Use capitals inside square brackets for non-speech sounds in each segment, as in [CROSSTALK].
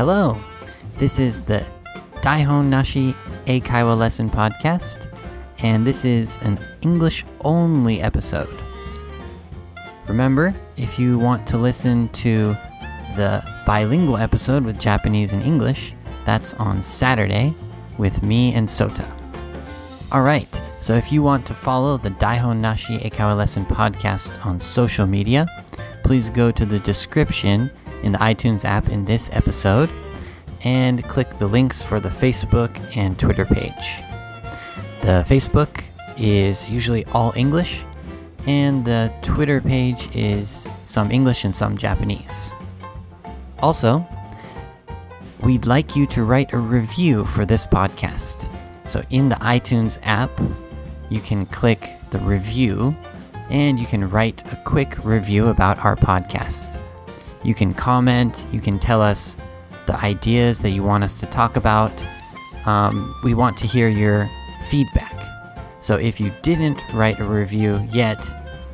Hello, this is the Daihon Nashi Eikaiwa Lesson Podcast, and this is an English only episode. Remember, if you want to listen to the bilingual episode with Japanese and English, that's on Saturday with me and Sota. Alright, so if you want to follow the Daihon Nashi Eikaiwa Lesson Podcast on social media, please go to the description in the iTunes app in this episode and click the links for the Facebook and Twitter page. The Facebook is usually all English, and the Twitter page is some English and some Japanese. Also, we'd like you to write a review for this podcast. So, in the iTunes app, you can click the review and you can write a quick review about our podcast. You can comment, you can tell us the ideas that you want us to talk about. Um, we want to hear your feedback. So if you didn't write a review yet,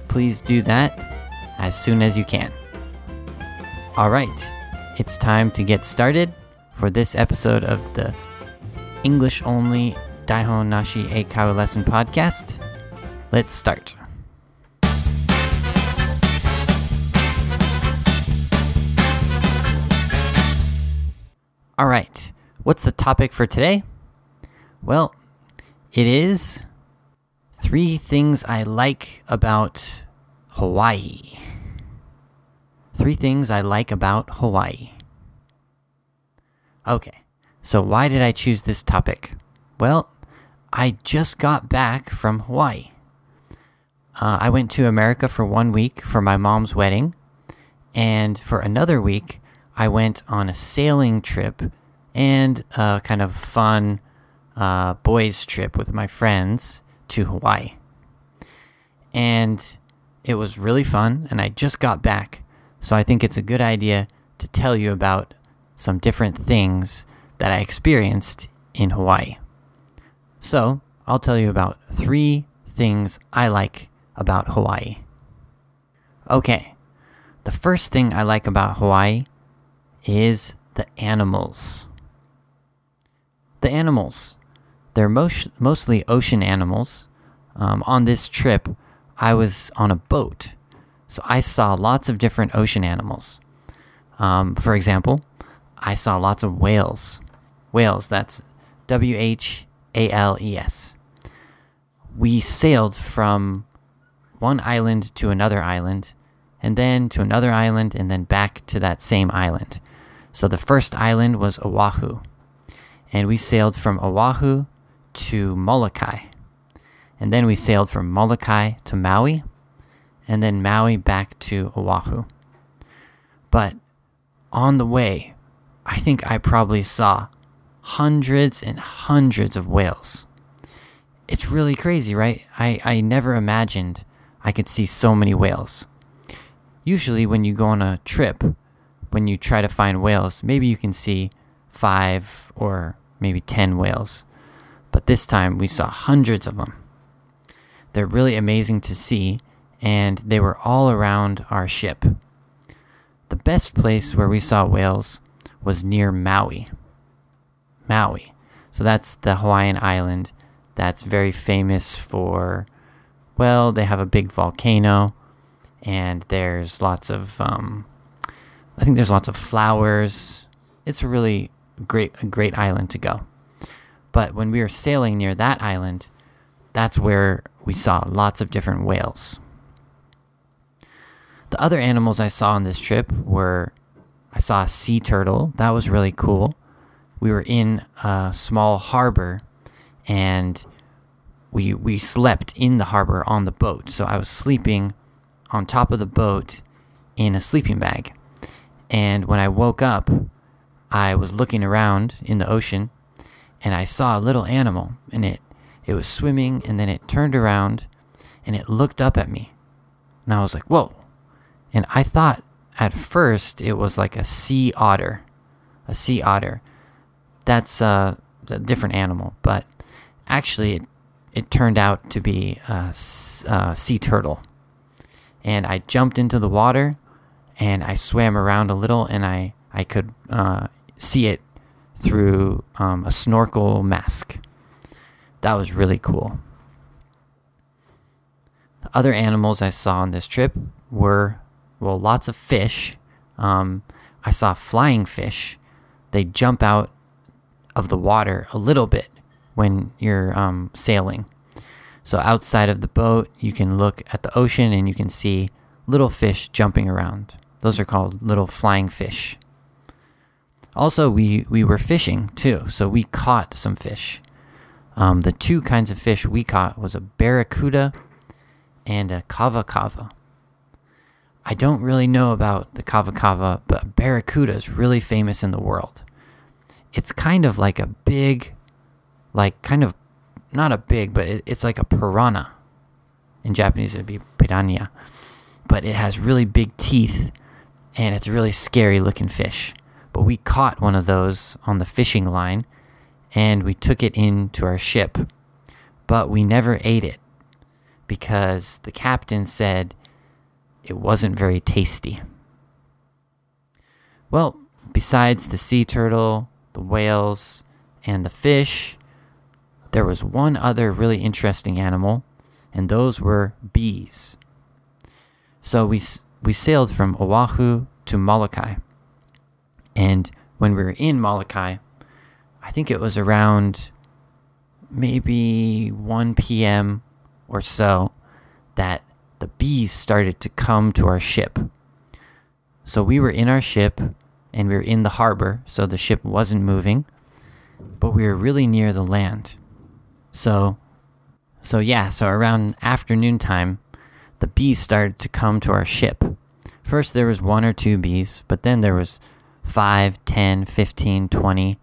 please do that as soon as you can. All right, it's time to get started for this episode of the English only Daihon Nashi Eikaiwa Lesson Podcast. Let's start. All right, what's the topic for today? Well, it is three things I like about Hawaii. Three things I like about Hawaii. Okay, so why did I choose this topic? Well, I just got back from Hawaii. Uh, I went to America for one week for my mom's wedding, and for another week, I went on a sailing trip and a kind of fun uh, boys' trip with my friends to Hawaii. And it was really fun, and I just got back, so I think it's a good idea to tell you about some different things that I experienced in Hawaii. So, I'll tell you about three things I like about Hawaii. Okay, the first thing I like about Hawaii is the animals. The animals. They're most, mostly ocean animals. Um, on this trip, I was on a boat, so I saw lots of different ocean animals. Um, for example, I saw lots of whales. Whales, that's W H A L E S. We sailed from one island to another island, and then to another island, and then back to that same island. So the first island was Oahu, and we sailed from Oahu to Molokai. And then we sailed from Molokai to Maui, and then Maui back to Oahu. But on the way, I think I probably saw hundreds and hundreds of whales. It's really crazy, right? I, I never imagined I could see so many whales. Usually, when you go on a trip, when you try to find whales, maybe you can see five or maybe 10 whales. But this time we saw hundreds of them. They're really amazing to see, and they were all around our ship. The best place where we saw whales was near Maui. Maui. So that's the Hawaiian island that's very famous for, well, they have a big volcano, and there's lots of, um, I think there's lots of flowers. It's a really great, a great island to go. But when we were sailing near that island, that's where we saw lots of different whales. The other animals I saw on this trip were I saw a sea turtle. That was really cool. We were in a small harbor and we we slept in the harbor on the boat. So I was sleeping on top of the boat in a sleeping bag. And when I woke up, I was looking around in the ocean and I saw a little animal and it it was swimming and then it turned around and it looked up at me. And I was like, "Whoa." And I thought at first it was like a sea otter. A sea otter. That's uh, a different animal, but actually it, it turned out to be a, a sea turtle. And I jumped into the water and I swam around a little and I, I could uh, see it through um, a snorkel mask. That was really cool. The other animals I saw on this trip were, well, lots of fish. Um, I saw flying fish. They jump out of the water a little bit when you're um, sailing. So outside of the boat, you can look at the ocean and you can see little fish jumping around. Those are called little flying fish. Also, we, we were fishing too, so we caught some fish. Um, the two kinds of fish we caught was a barracuda and a kawakawa. I don't really know about the kawakawa, but barracuda is really famous in the world. It's kind of like a big, like kind of not a big, but it, it's like a piranha. In Japanese, it'd be piranha, but it has really big teeth, and it's a really scary looking fish. But we caught one of those on the fishing line, and we took it into our ship, but we never ate it because the captain said it wasn't very tasty. Well, besides the sea turtle, the whales, and the fish, there was one other really interesting animal, and those were bees. So we we sailed from Oahu to Molokai. And when we were in Molokai, I think it was around maybe 1 p.m. or so that the bees started to come to our ship. So we were in our ship and we were in the harbor, so the ship wasn't moving, but we were really near the land. So so yeah, so around afternoon time, the bees started to come to our ship. First there was one or two bees, but then there was 5, 10, 15, 20.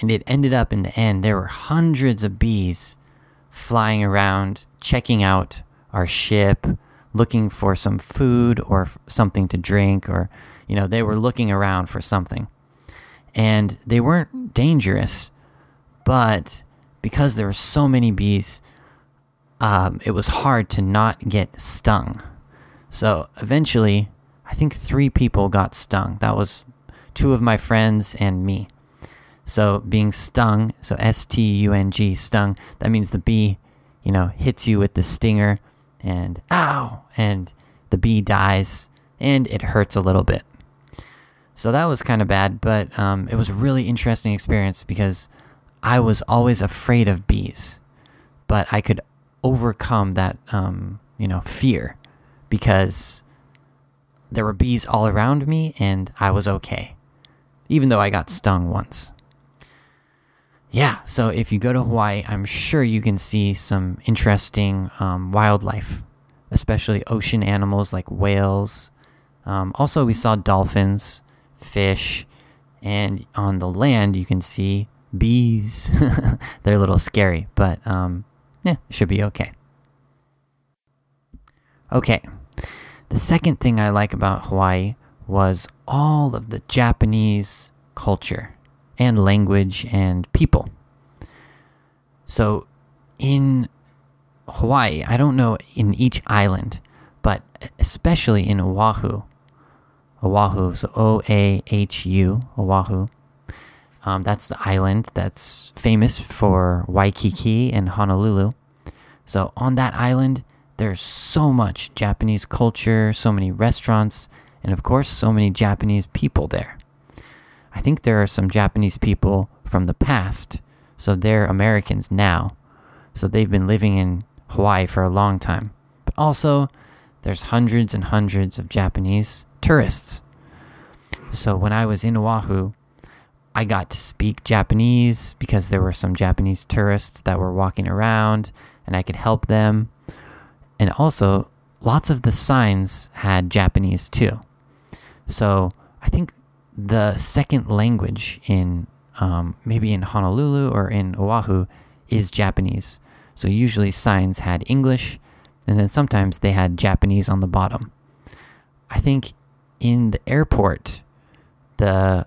And it ended up in the end there were hundreds of bees flying around, checking out our ship, looking for some food or something to drink, or, you know, they were looking around for something. And they weren't dangerous, but because there were so many bees, um, it was hard to not get stung. So eventually, I think three people got stung. That was two of my friends and me. So being stung, so S T U N G, stung, that means the bee, you know, hits you with the stinger and ow, and the bee dies and it hurts a little bit. So that was kind of bad, but um, it was a really interesting experience because I was always afraid of bees, but I could overcome that, um, you know, fear because there were bees all around me and I was okay, even though I got stung once. Yeah, so if you go to Hawaii, I'm sure you can see some interesting um, wildlife, especially ocean animals like whales. Um, also, we saw dolphins, fish, and on the land, you can see bees. [LAUGHS] They're a little scary, but um, yeah, it should be okay. Okay, the second thing I like about Hawaii was all of the Japanese culture and language and people. So in Hawaii, I don't know in each island, but especially in Oahu, Oahu, so O A H U, Oahu. Um, that's the island that's famous for Waikiki and Honolulu. So on that island, there's so much Japanese culture, so many restaurants, and of course, so many Japanese people there. I think there are some Japanese people from the past, so they're Americans now. So they've been living in Hawaii for a long time. But also, there's hundreds and hundreds of Japanese tourists. So when I was in Oahu, I got to speak Japanese because there were some Japanese tourists that were walking around and I could help them. And also, lots of the signs had Japanese too. So I think the second language in um, maybe in Honolulu or in Oahu is Japanese. So usually signs had English, and then sometimes they had Japanese on the bottom. I think in the airport, the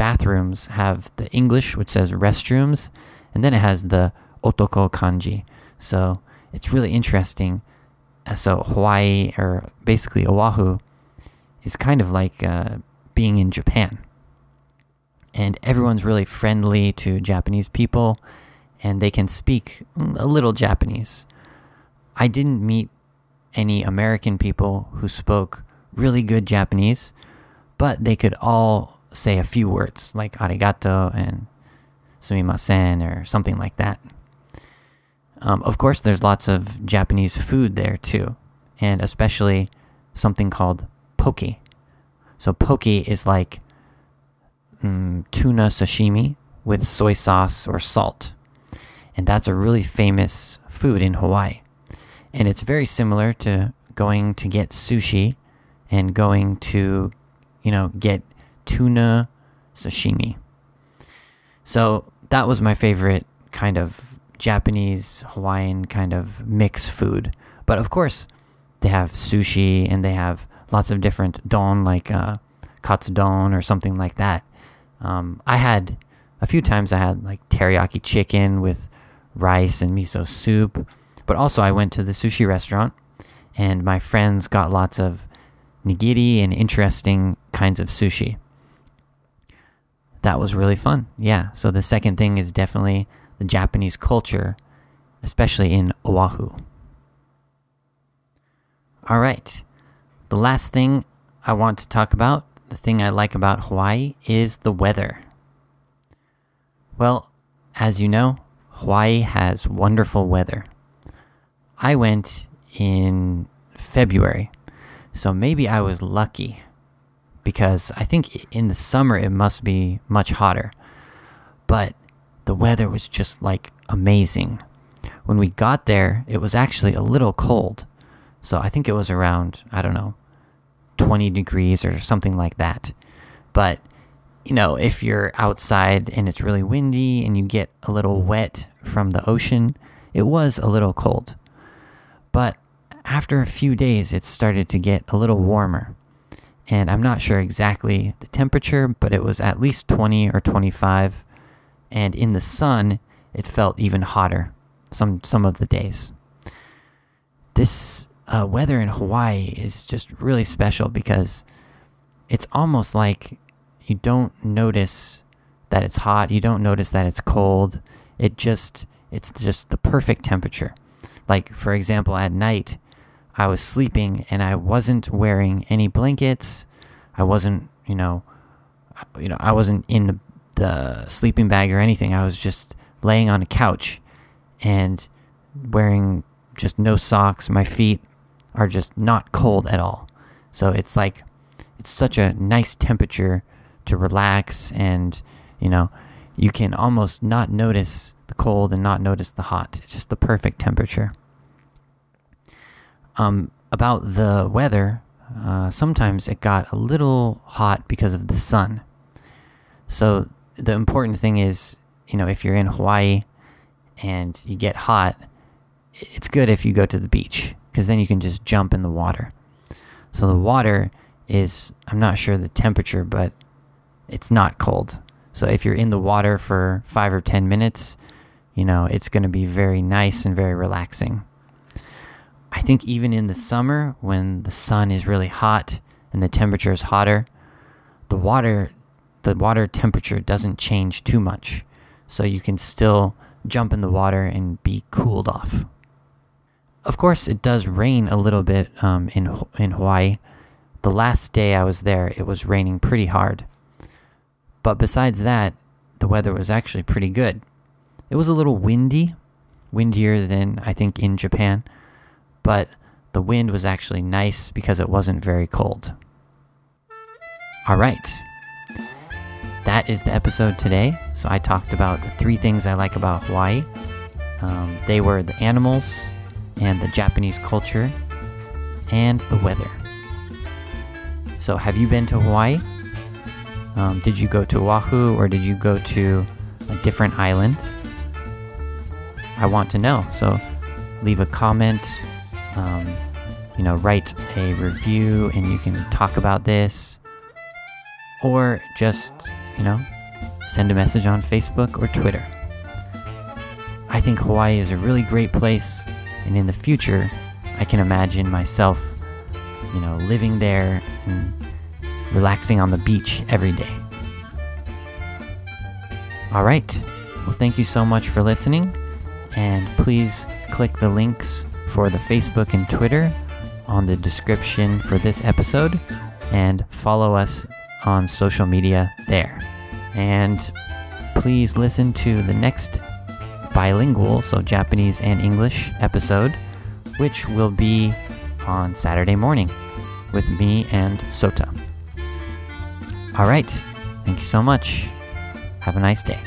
bathrooms have the English, which says restrooms, and then it has the otoko kanji. So it's really interesting. Uh, so Hawaii, or basically Oahu, is kind of like uh, being in Japan. and everyone's really friendly to Japanese people, and they can speak a little Japanese. I didn't meet any American people who spoke really good Japanese, but they could all say a few words like arigato and sumimasen or something like that. Um, of course, there's lots of Japanese food there too, and especially something called poke. So poke is like mm, tuna sashimi with soy sauce or salt, and that's a really famous food in Hawaii. And it's very similar to going to get sushi and going to, you know, get tuna sashimi. So that was my favorite kind of Japanese Hawaiian kind of mix food. But of course, they have sushi and they have lots of different don like uh, katsudon or something like that. Um, I had a few times I had like teriyaki chicken with rice and miso soup, but also I went to the sushi restaurant and my friends got lots of nigiri and interesting kinds of sushi. That was really fun. Yeah. So the second thing is definitely the Japanese culture, especially in Oahu. All right. The last thing I want to talk about, the thing I like about Hawaii, is the weather. Well, as you know, Hawaii has wonderful weather. I went in February, so maybe I was lucky because I think in the summer it must be much hotter. But the weather was just like amazing. When we got there, it was actually a little cold. So I think it was around, I don't know, 20 degrees or something like that. But, you know, if you're outside and it's really windy and you get a little wet from the ocean, it was a little cold. But after a few days, it started to get a little warmer and I'm not sure exactly the temperature, but it was at least 20 or 25. And in the sun, it felt even hotter some some of the days. This uh, weather in Hawaii is just really special because it's almost like you don't notice that it's hot, you don't notice that it's cold. It just it's just the perfect temperature. Like for example, at night, I was sleeping and I wasn't wearing any blankets. I wasn't, you know, you know, I wasn't in the, the sleeping bag or anything. I was just laying on a couch and wearing just no socks. My feet are just not cold at all. So it's like it's such a nice temperature to relax and, you know, you can almost not notice the cold and not notice the hot. It's just the perfect temperature um, about the weather, uh, sometimes it got a little hot because of the sun. So the important thing is, you know, if you're in Hawaii and you get hot, it's good if you go to the beach because then you can just jump in the water. So the water is, I'm not sure the temperature, but it's not cold. So if you're in the water for five or 10 minutes, you know, it's going to be very nice and very relaxing. I think even in the summer when the sun is really hot and the temperature is hotter, the water the water temperature doesn't change too much. So you can still jump in the water and be cooled off. Of course, it does rain a little bit um, in in Hawaii. The last day I was there, it was raining pretty hard. But besides that, the weather was actually pretty good. It was a little windy, windier than I think in Japan but the wind was actually nice because it wasn't very cold. All right. That is the episode today. So I talked about the three things I like about Hawaii. Um, they were the animals, and the Japanese culture, and the weather. So, have you been to Hawaii? Um, did you go to Oahu or did you go to a different island? I want to know. So, leave a comment um, you know, write a review and you can talk about this. Or just, you know, send a message on Facebook or Twitter. I think Hawaii is a really great place, and in the future, I can imagine myself, you know, living there and relaxing on the beach every day. All right. Well, thank you so much for listening. And please click the links for the Facebook and Twitter on the description for this episode and follow us on social media there. And please listen to the next bilingual, so Japanese and English episode, which will be on Saturday morning with me and Sota. All right. Thank you so much. Have a nice day.